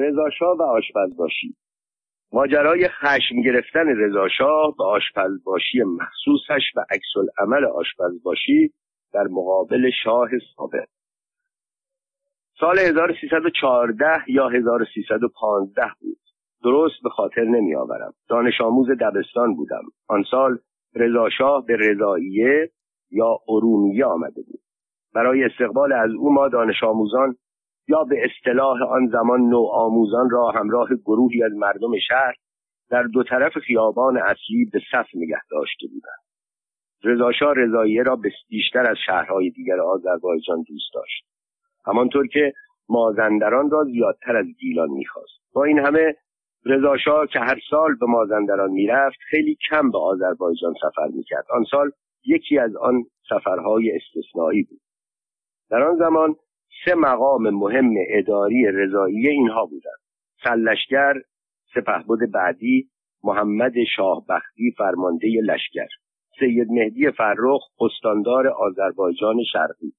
رضاشاه و آشپزباشی. ماجرای خشم گرفتن رضاشاه به آشپزباشی مخصوصش و عکس العمل آشپزباشی در مقابل شاه سابق سال 1314 یا 1315 بود. درست به خاطر نمی آورم دانش آموز دبستان بودم. آن سال رضاشاه به رضاییه یا ارومیه آمده بود. برای استقبال از او ما دانش آموزان یا به اصطلاح آن زمان نو آموزان را همراه گروهی از مردم شهر در دو طرف خیابان اصلی به صف نگه داشته بودند. رضاشاه رضاییه را بیشتر از شهرهای دیگر آذربایجان دوست داشت. همانطور که مازندران را زیادتر از گیلان می‌خواست. با این همه رضاشاه که هر سال به مازندران می‌رفت خیلی کم به آذربایجان سفر می‌کرد. آن سال یکی از آن سفرهای استثنایی بود. در آن زمان سه مقام مهم اداری رضاییه اینها بودند. سلشگر سپهبد بعدی محمد شاهبختی فرمانده لشکر. سید مهدی فرخ استاندار آذربایجان شرقی.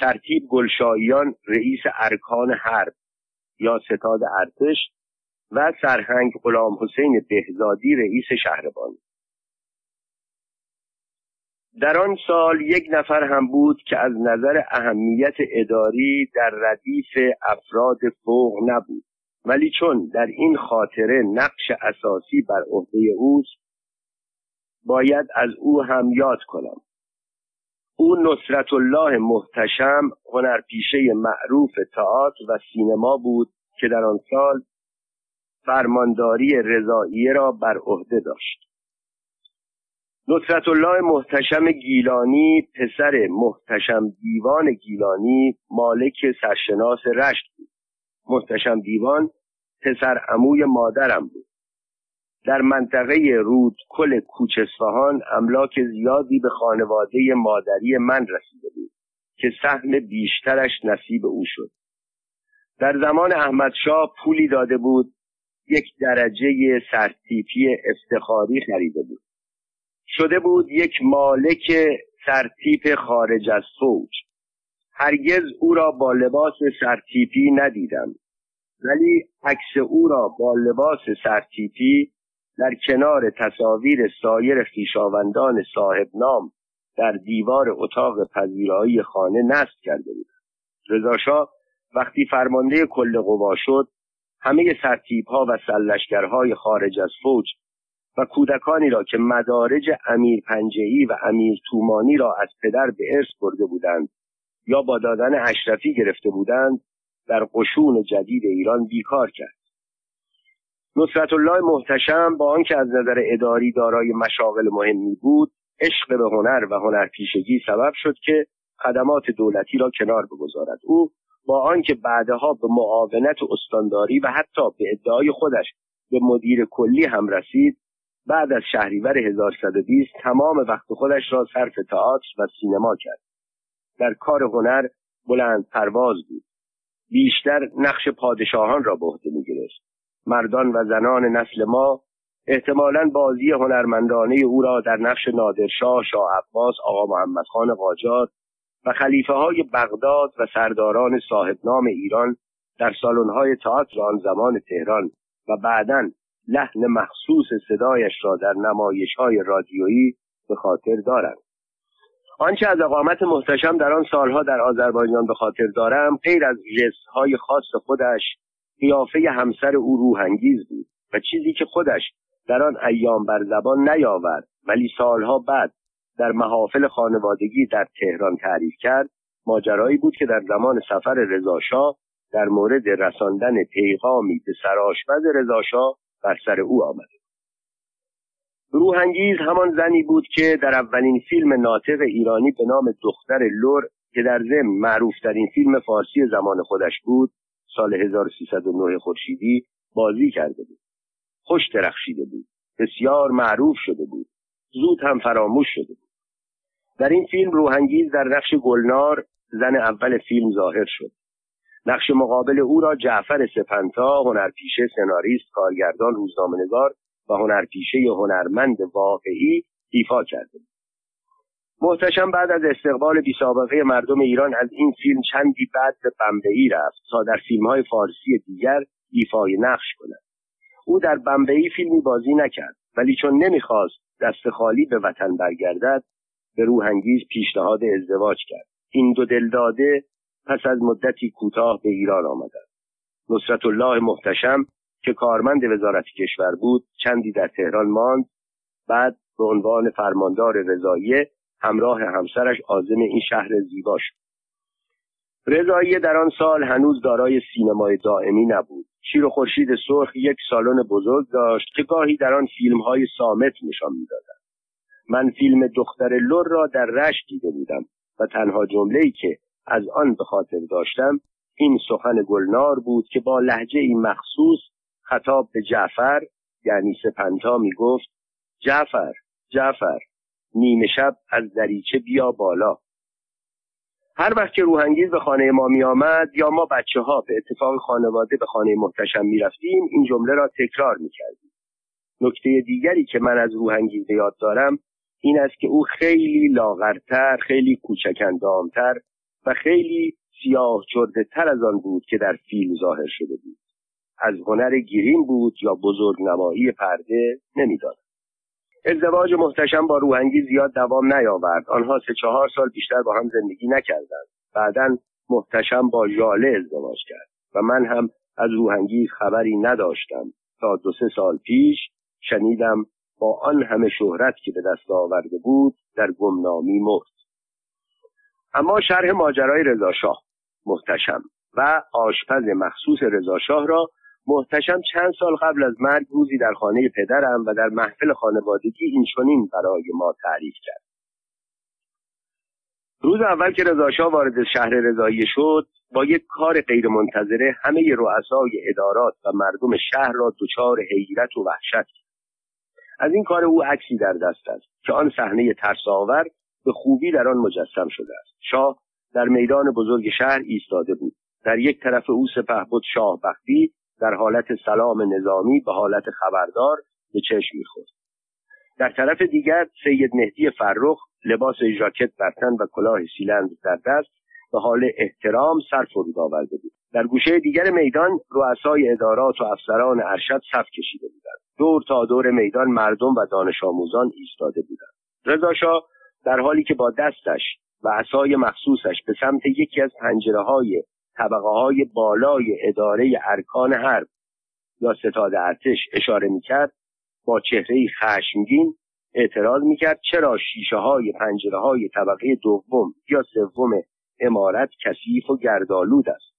سرتیب گلشاییان رئیس ارکان حرب یا ستاد ارتش و سرهنگ غلام حسین بهزادی رئیس شهربانی در آن سال یک نفر هم بود که از نظر اهمیت اداری در ردیف افراد فوق نبود. ولی چون در این خاطره نقش اساسی بر عهده اوست باید از او هم یاد کنم. او نصرت الله محتشم هنرپیشه معروف تئاتر و سینما بود که در آن سال فرمانداری رضاییه را بر عهده داشت. نصرت الله محتشم گیلانی پسر محتشم دیوان گیلانی مالک سرشناس رشت بود. محتشم دیوان پسر عموی مادرم بود. در منطقه رود کل کوچسفهان املاک زیادی به خانواده مادری من رسیده بود که سهم بیشترش نصیب او شد. در زمان احمدشاه پولی داده بود یک درجه سرتیپی افتخاری خریده بود. شده بود یک مالک سرتیپ خارج از فوج. هرگز او را با لباس سرتیپی ندیدم. ولی عکس او را با لباس سرتیپی در کنار تصاویر سایر خویشاوندان صاحب نام در دیوار اتاق پذیرایی خانه نصب کرده بود رضاشاه وقتی فرمانده کل قوا شد همه سرتیب ها و سلشگرهای خارج از فوج و کودکانی را که مدارج امیر پنجهی و امیر تومانی را از پدر به ارث برده بودند یا با دادن اشرفی گرفته بودند در قشون جدید ایران بیکار کرد. نصرت الله محتشم با آنکه از نظر اداری دارای مشاغل مهمی بود عشق به هنر و هنرپیشگی سبب شد که خدمات دولتی را کنار بگذارد. او با آنکه بعدها به معاونت استانداری و حتی به ادعای خودش به مدیر کلی هم رسید بعد از شهریور 1120 تمام وقت خودش را صرف تئاتر و سینما کرد. در کار هنر بلند پرواز بود. بیشتر نقش پادشاهان را به عهده می‌گرفت. مردان و زنان نسل ما احتمالا بازی هنرمندانه او را در نقش نادرشاه شاه عباس آقا محمد خان قاجار و خلیفه های بغداد و سرداران صاحب نام ایران در سالن‌های تئاتر آن زمان تهران و بعدا لحن مخصوص صدایش را در نمایش های رادیویی به خاطر دارند آنچه از اقامت محتشم در آن سالها در آذربایجان به خاطر دارم غیر از های خاص خودش قیافه همسر او روحانگیز بود و چیزی که خودش در آن ایام بر زبان نیاورد ولی سالها بعد در محافل خانوادگی در تهران تعریف کرد ماجرایی بود که در زمان سفر رضاشاه در مورد رساندن پیغامی به سرآشپز رضاشاه بر سر او آمده روحانگیز همان زنی بود که در اولین فیلم ناطق ایرانی به نام دختر لور که در ضمن معروفترین فیلم فارسی زمان خودش بود سال 1309 خورشیدی بازی کرده بود. خوش درخشیده بود. بسیار معروف شده بود. زود هم فراموش شده بود. در این فیلم روحانگیز در نقش گلنار زن اول فیلم ظاهر شد. نقش مقابل او را جعفر سپنتا هنرپیشه سناریست کارگردان روزنامهنگار و هنرپیشه هنرمند واقعی ایفا کرده. محتشم بعد از استقبال بی سابقه مردم ایران از این فیلم چندی بعد به بمبئی رفت تا در فیلم های فارسی دیگر ایفای نقش کند. او در بمبئی فیلمی بازی نکرد ولی چون نمی‌خواست دست خالی به وطن برگردد به روحانگیز پیشنهاد ازدواج کرد. این دو دلداده پس از مدتی کوتاه به ایران آمدند نصرت الله محتشم که کارمند وزارت کشور بود چندی در تهران ماند. بعد به عنوان فرماندار رضاییه همراه همسرش عازم این شهر زیبا شد. رضاییه در آن سال هنوز دارای سینمای دائمی نبود. شیر و خورشید سرخ یک سالن بزرگ داشت که گاهی در آن فیلم های سامت نشان می‌دادند. من فیلم دختر لور را در رشت دیده بودم و تنها جمله که از آن به خاطر داشتم این سخن گلنار بود که با لحجه این مخصوص خطاب به جعفر یعنی سپنتا می گفت جعفر جعفر نیمه شب از دریچه بیا بالا هر وقت که روحانگیز به خانه ما می آمد یا ما بچه ها به اتفاق خانواده به خانه محتشم می رفتیم این جمله را تکرار می کردیم. نکته دیگری که من از روحانگیز به یاد دارم این است که او خیلی لاغرتر خیلی کوچکندامتر و خیلی سیاه چرده تر از آن بود که در فیلم ظاهر شده بود. از هنر گیریم بود یا بزرگ نمایی پرده نمی‌دانم. ازدواج محتشم با روحنگی زیاد دوام نیاورد. آنها سه چهار سال بیشتر با هم زندگی نکردند. بعدا محتشم با ژاله ازدواج کرد و من هم از روحنگیز خبری نداشتم. تا دو سه سال پیش شنیدم با آن همه شهرت که به دست آورده بود در گمنامی مرد. اما شرح ماجرای رضاشاه محتشم و آشپز مخصوص رضاشاه را محتشم چند سال قبل از مرگ روزی در خانه پدرم و در محفل خانوادگی این چنین برای ما تعریف کرد. روز اول که رضاشاه وارد شهر رضایی شد با یک کار غیرمنتظره همه رؤسای ادارات و مردم شهر را دچار حیرت و وحشت از این کار او عکسی در دست است که آن صحنه ترساور به خوبی در آن مجسم شده است. شاه در میدان بزرگ شهر ایستاده بود. در یک طرف او سپه بود شاه بختی در حالت سلام نظامی به حالت خبردار به چشم می‌خورد. در طرف دیگر سید مهدی فرخ لباس ژاکت بر تن و کلاه سیلند در دست به حال احترام سر فرود آورده بود. در گوشه دیگر میدان رؤسای ادارات و افسران ارشد صف کشیده بودند. دور تا دور میدان مردم و دانش آموزان ایستاده بودند. رضا در حالی که با دستش و عصای مخصوصش به سمت یکی از پنجره های طبقه های بالای اداره ارکان حرب یا ستاد ارتش اشاره می‌کرد با چهره خشمگین اعتراض می‌کرد چرا شیشه های پنجره های طبقه دوم یا سوم امارت کثیف و گردآلود است.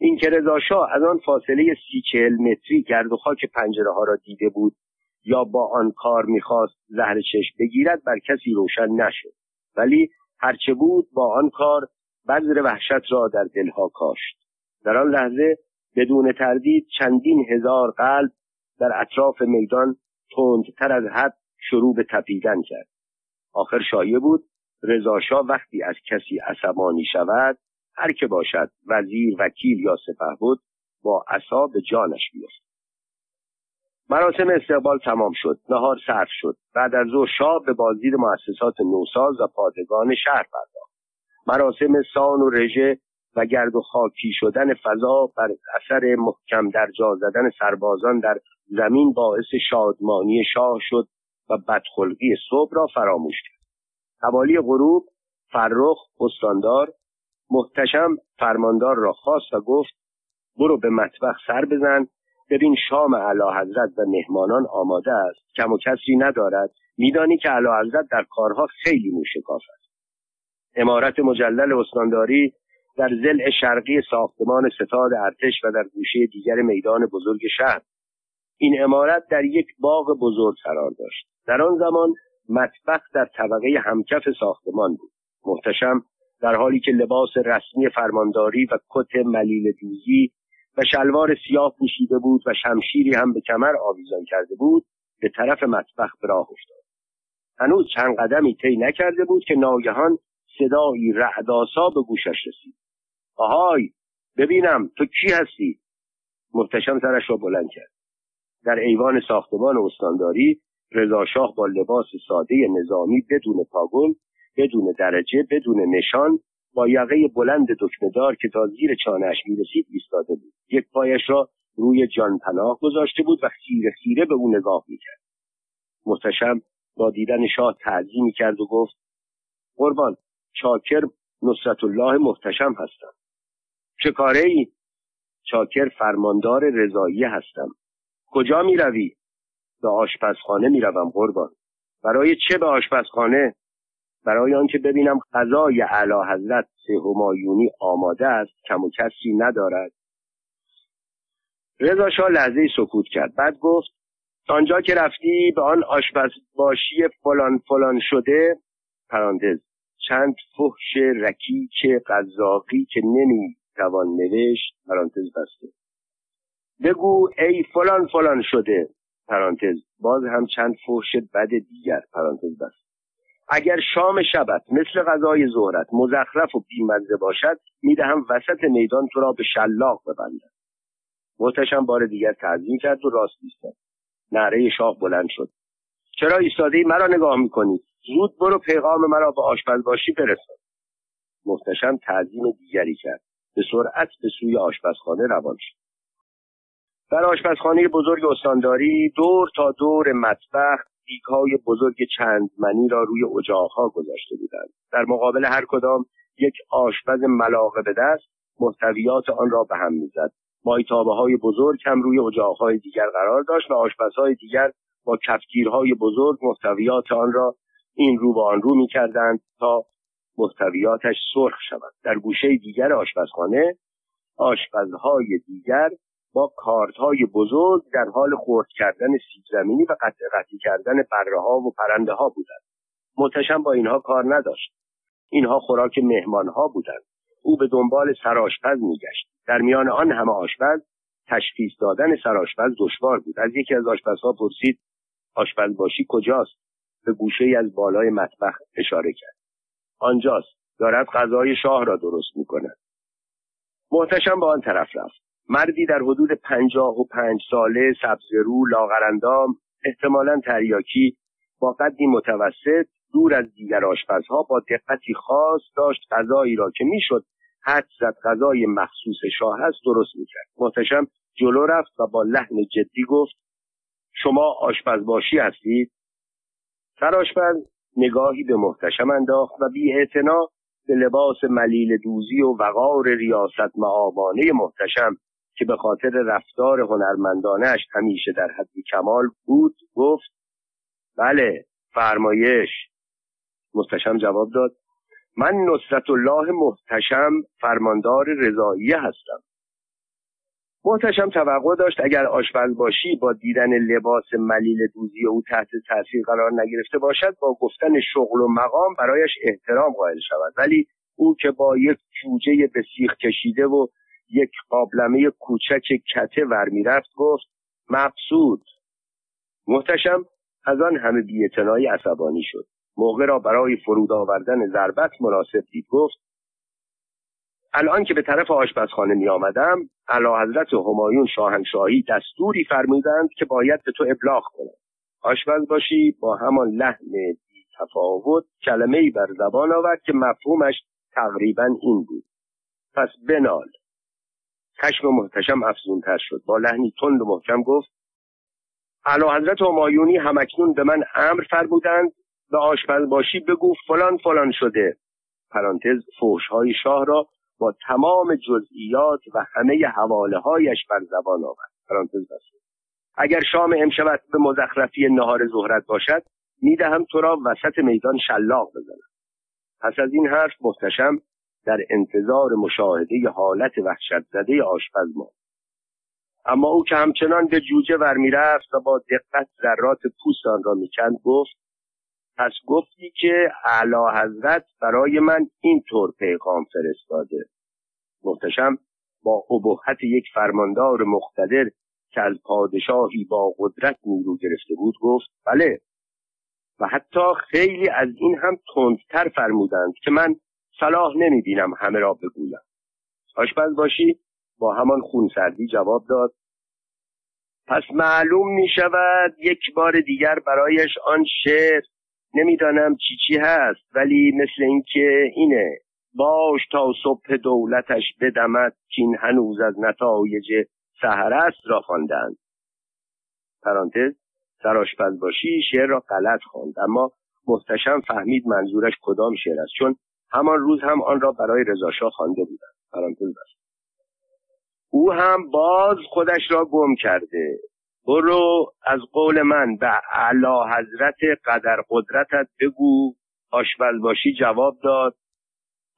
این که رضا از آن فاصله سی چهل متری گرد و خاک پنجره ها را دیده بود یا با آن کار می‌خواست زهر چشم بگیرد بر کسی روشن نشد. ولی هرچه بود با آن کار بذر وحشت را در دلها کاشت. در آن لحظه بدون تردید چندین هزار قلب در اطراف میدان تندتر از حد شروع به تپیدن کرد. آخر شایع بود رضاشاه وقتی از کسی عصبانی شود هر که باشد وزیر وکیل یا سپه بود با عصا به جانش بیفت مراسم استقبال تمام شد. نهار صرف شد. بعد از ظهر شاه به بازدید مؤسسات نوساز و پادگان شهر پرداخت. مراسم سان و رژه و گرد و خاکی شدن فضا بر اثر محکم در جا زدن سربازان در زمین باعث شادمانی شاه شد و بدخلقی صبح را فراموش کرد. حوالی غروب فرخ استاندار محتشم فرماندار را خواست و گفت برو به مطبخ سر بزن ببین شام علا حضرت و مهمانان آماده است. کم و کسری ندارد. میدانی که علا حضرت در کارها خیلی موشکاف است. امارت مجلل استانداری در زل شرقی ساختمان ستاد ارتش و در گوشه دیگر میدان بزرگ شهر. این امارت در یک باغ بزرگ قرار داشت. در آن زمان مطبخ در طبقه همکف ساختمان بود. محتشم در حالی که لباس رسمی فرمانداری و کت ملیل دوزی و شلوار سیاه پوشیده بود و شمشیری هم به کمر آویزان کرده بود به طرف مطبخ به راه افتاد. هنوز چند قدمی طی نکرده بود که ناگهان صدایی رعداسا به گوشش رسید. آهای ببینم تو کی هستی؟ محتشم سرش را بلند کرد. در ایوان ساختمان استانداری رضاشاه با لباس ساده نظامی بدون پاگل بدون درجه بدون نشان با یقه بلند دکمهدار که تا زیر چانهاش می‌رسید ایستاده بود یک پایش را روی جان پناه گذاشته بود و خیره خیره به او نگاه می‌کرد محتشم با دیدن شاه تعظیمی کرد و گفت قربان چاکر نصرت الله محتشم هستم چه کاره ای؟ چاکر فرماندار رضایی هستم کجا می روی؟ به آشپزخانه می روم قربان برای چه به آشپزخانه؟ برای آنکه ببینم غذای اعلی حضرت همایونی آماده است کم و کسی ندارد. رضا شاه لحظه سکوت کرد. بعد گفت آنجا که رفتی به آن آشپز باشی فلان فلان شده پرانتز چند فحش رکیک قذاقی که نمی توان نوشت پرانتز بسته. بگو ای فلان فلان شده پرانتز. باز هم چند فحش بد دیگر پرانتز بسته. اگر شام شبت مثل غذای ظهرت مزخرف و بیمزه باشد می‌دهم وسط میدان تو را به شلاق ببندم. محتشم بار دیگر تعظیم کرد و راست ایستاد. نعره شاه بلند شد. چرا ایستاده مرا نگاه می‌کنی. زود برو پیغام مرا به آشپز باشی برسان. محتشم تعظیم دیگری کرد. به سرعت به سوی آشپزخانه روان شد. در آشپزخانه بزرگ استانداری دور تا دور مطبخ دیگهای بزرگ چند منی را روی اجاقها گذاشته بودند. در مقابل هر کدام یک آشپز ملاقه به دست محتویات آن را به هم می‌زد. مایتابه های بزرگ هم روی اجاقهای دیگر قرار داشت و آشپزهای دیگر با کفگیرهای بزرگ محتویات آن را این رو به آن رو می‌کردند تا محتویاتش سرخ شود. در گوشه دیگر آشپزخانه آشپزهای دیگر با کارتهای بزرگ در حال خورد کردن سیب زمینی و قطع قطعی کردن بره ها و پرنده ها بودند. متشم با اینها کار نداشت. اینها خوراک مهمان ها بودند. او به دنبال سرآشپز میگشت. در میان آن همه آشپز تشخیص دادن سرآشپز دشوار بود. از یکی از آشپزها پرسید آشپز باشی کجاست؟ به گوشه ای از بالای مطبخ اشاره کرد. آنجاست. دارد غذای شاه را درست می‌کند. محتشم به آن طرف رفت. مردی در حدود پنجاه و پنج ساله سبزرو لاغرندام احتمالا تریاکی با قدی متوسط دور از دیگر آشپزها با دقتی خاص داشت غذایی را که می‌شد حد زد. غذای مخصوص شاه است درست می‌کرد. محتشم جلو رفت و با لحن جدی گفت شما آشپز باشی هستید سرآشپز نگاهی به محتشم انداخت و بی به لباس ملیل دوزی و وقار ریاست معابانه محتشم که به خاطر رفتار هنرمندانش همیشه در حد کمال بود گفت بله فرمایش. محتشم جواب داد من نصرت الله محتشم فرماندار رضایی هستم. محتشم توقع داشت اگر آشپز باشی با دیدن لباس ملیل دوزی او تحت تاثیر قرار نگرفته باشد با گفتن شغل و مقام برایش احترام قائل شود. ولی او که با یک جوجه به کشیده و یک قابلمه کوچک کته ور می‌رفت گفت مقصود. محتشم از آن همه بیاعتنایی عصبانی شد. موقع را برای فرود آوردن ضربت مناسب دید گفت الان که به طرف آشپزخانه می آمدم علا حضرت همایون شاهنشاهی دستوری فرمودند که باید به تو ابلاغ کنم. آشپز باشی با همان لحن بی تفاوت کلمه بر زبان آورد که مفهومش تقریبا این بود. پس بنال. خشم محتشم افزونتر شد. با لحنی تند و محکم گفت علا حضرت همایونی همکنون به من امر فرمودند به آشپز باشی بگو فلان فلان شده. پرانتز فوشهای شاه را با تمام جزئیات و همه حواله هایش بر زبان آورد. پرانتز بسته. اگر شام امشبت به مزخرفی نهار زهرت باشد می‌دهم تو را وسط میدان شلاق بزنم. پس از این حرف محتشم در انتظار مشاهده حالت وحشت زده آشپز ماند اما او که همچنان به جوجه ور می‌رفت و با دقت ذرات پوست آن را می‌کند گفت پس گفتی که اعلی حضرت برای من اینطور پیغام فرستاده. محتشم با ابهت یک فرماندار مقتدر که از پادشاهی با قدرت نیرو گرفته بود گفت بله. و حتی خیلی از این هم تندتر فرمودند که من صلاح نمی‌بینم همه را بگویم. آشپز باشی؟ با همان خونسردی جواب داد. پس معلوم می شود یک بار دیگر برایش آن شعر نمی‌دانم چی چی هست ولی مثل اینکه اینه. باش تا صبح دولتش بدمد چین هنوز از نتایج سهرست را خواندند پرانتز سراشپز باشی شعر را غلط خواند اما محتشم فهمید منظورش کدام شعر است چون همان روز هم آن را برای رضاشاه خوانده بودند. پرانتز بست او هم باز خودش را گم کرده. برو از قول من به اعلی حضرت قدر قدرتت بگو. آشپز باشی جواب داد.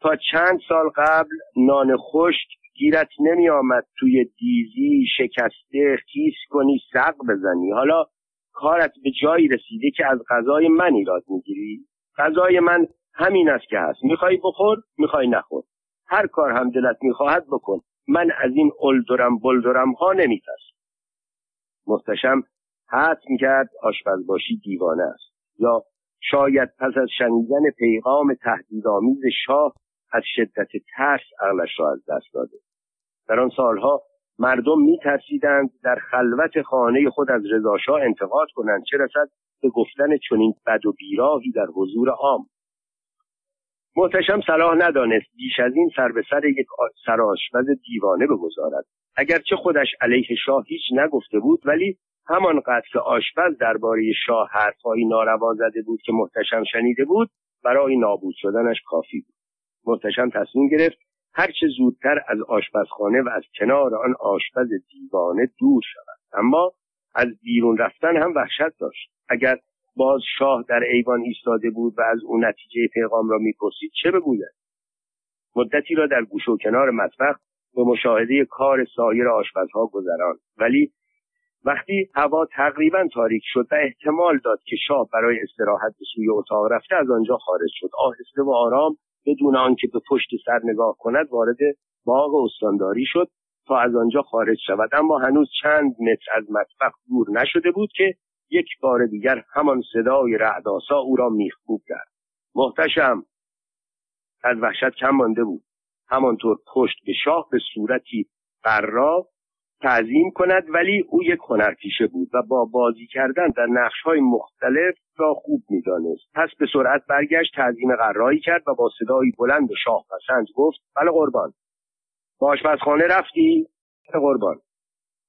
تا چند سال قبل نان خشک گیرت نمی آمد توی دیزی شکسته خیس کنی سق بزنی. حالا کارت به جایی رسیده که از غذای من ایراد می‌گیری. غذای من همین است که هست. می‌خوای بخور می‌خوای نخور. هر کار هم دلت می‌خواهد بکن. من از این الدرم بلدرم ها نمیترسم. محتشم حد می‌کرد آشپز باشی دیوانه است. یا شاید پس از شنیدن پیغام تهدیدآمیز شاه از شدت ترس عقلش را از دست داده. در آن سالها مردم میترسیدند در خلوت خانه خود از رضاشاه انتقاد کنند چه رسد به گفتن چنین بد و بیراهی در حضور عام. محتشم صلاح ندانست بیش از این سر به سر یک سرآشپز دیوانه بگذارد. اگرچه خودش علیه شاه هیچ نگفته بود ولی همانقدر که آشپز درباره شاه حرفهایی ناروا زده بود که محتشم شنیده بود برای نابود شدنش کافی بود. محتشم تصمیم گرفت هرچه زودتر از آشپزخانه و از کنار آن آشپز دیوانه دور شود. اما از بیرون رفتن هم وحشت داشت. اگر باز شاه در ایوان ایستاده بود و از او نتیجه پیغام را می‌پرسید. چه بگوید؟ مدتی را در گوش و کنار مطبخ به مشاهده کار سایر آشپزها گذران ولی وقتی هوا تقریبا تاریک شد و احتمال داد که شاه برای استراحت به سوی اتاق رفته از آنجا خارج شد. آهسته و آرام بدون آنکه به پشت سر نگاه کند وارد باغ استانداری شد تا از آنجا خارج شود. اما هنوز چند متر از مطبخ دور نشده بود که یک بار دیگر همان صدای رعداسا او را میخکوب کرد. محتشم از وحشت کم مانده بود. همانطور پشت به شاه به صورتی قرا تعظیم کند ولی او یک هنرپیشه بود و با بازی کردن در نقش های مختلف را خوب می‌دانست. پس به سرعت برگشت تعظیم قرایی کرد و با صدایی بلند و شاه پسند گفت بله قربان. با آشپزخانه رفتی؟ بله قربان.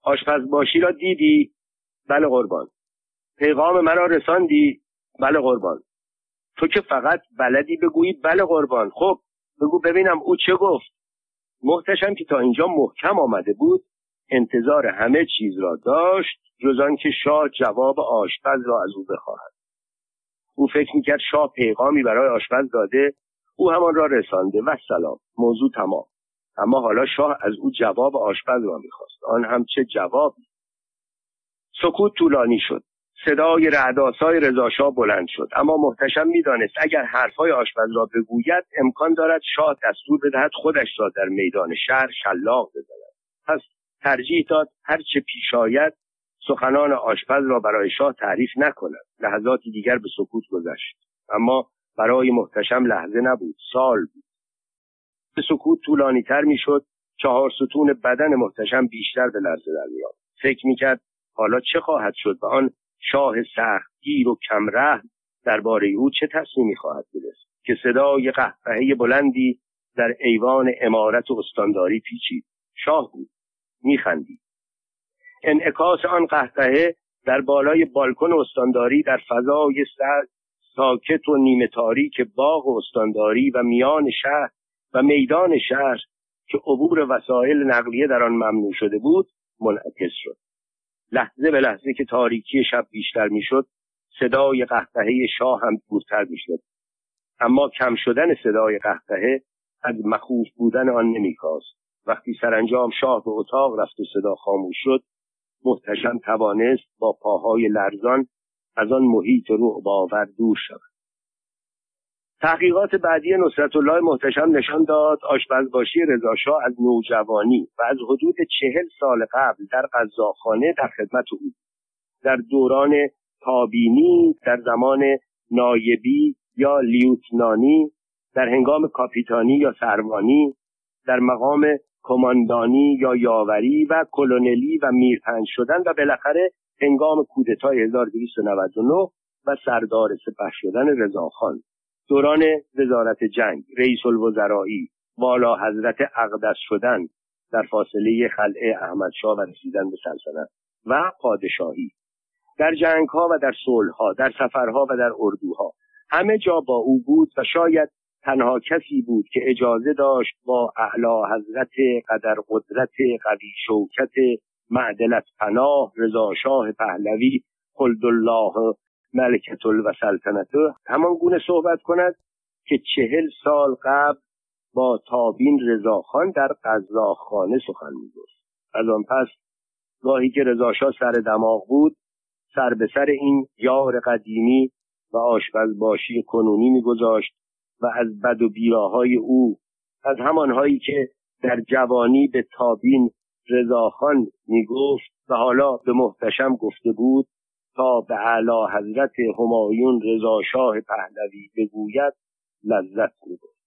آشپز باشی را دیدی؟ بله قربان. پیغام مرا رساندی؟ بله قربان. تو که فقط بلدی بگویی بله قربان. خب بگو ببینم او چه گفت. محتشم که تا اینجا محکم آمده بود انتظار همه چیز را داشت جز که شاه جواب آشپز را از او بخواهد. او فکر می‌کرد شاه پیغامی برای آشپز داده او همان را رسانده. و سلام موضوع تمام. اما حالا شاه از او جواب آشپز را می‌خواست. آن هم چه جوابی؟ سکوت طولانی شد. صدای رعداسای رضاشاه بلند شد. اما محتشم می‌دانست اگر حرفهای آشپز را بگوید امکان دارد شاه دستور بدهد خودش را در میدان شهر شلاق بزند. پس ترجیح داد هرچه پیش آید سخنان آشپز را برای شاه تعریف نکند. لحظاتی دیگر به سکوت گذشت. اما برای محتشم لحظه نبود سال بود. به سکوت طولانی تر می‌شد. چهار ستون بدن محتشم بیشتر به لرزه در فکر می‌کرد حالا چه خواهد شد و آن شاه سختگیر و کمره درباره او چه تصمیمی خواهد گرفت که صدای قهقهه بلندی در ایوان امارت و استانداری پیچید؟ شاه بود. میخندید. انعکاس آن قهقهه در بالای بالکن استانداری در فضای ساکت و نیمه تاریک باغ استانداری و میان شهر و میدان شهر که عبور وسایل نقلیه در آن ممنوع شده بود منعکس شد. لحظه به لحظه که تاریکی شب بیشتر می‌شد صدای قهقهه شاه هم دورتر می‌شد. اما کم شدن صدای قهقهه از مخوف بودن آن نمیکاست وقتی سرانجام شاه به اتاق رفت و صدا خاموش شد محتشم توانست با پاهای لرزان از آن محیط روح باور دور شود. تحقیقات بعدی نصرت الله محتشم نشان داد آشپزباشی رضاشاه از نوجوانی و از حدود چهل سال قبل در غذاخانه در خدمت او در دوران تابینی در زمان نایبی یا لیوتنانی در هنگام کاپیتانی یا سروانی در مقام کماندانی یا یاوری و کلونلی و میرپنج شدن و بالاخره هنگام کودتای 1299 و سردار سپه شدن رضاخان دوران وزارت جنگ رئیس الوزرایی والا حضرت اقدس شدن در فاصله خلعه احمدشاه و رسیدن به سلطنت و پادشاهی. در جنگ ها و در صلح ها در سفرها و در اردوها. همه جا با او بود و شاید تنها کسی بود که اجازه داشت با اعلی حضرت قدر قدرت قوی شوکت معدلت پناه رضا شاه پهلوی خلد الله ملکت و سلطنته همان گونه صحبت کند که چهل سال قبل با تابین رضاخان در قزاخانه سخن می‌گفت. از آن پس گاهی که رضاشاه سر دماغ بود سر به سر این یار قدیمی و آشپزباشی کنونی میگذاشت و از بد و بیراهای او از همانهایی که در جوانی به تابین رضاخان می‌گفت و حالا به محتشم گفته بود تا به اعلی حضرت همایون رضا شاه پهلوی بگوید لذت می‌برد.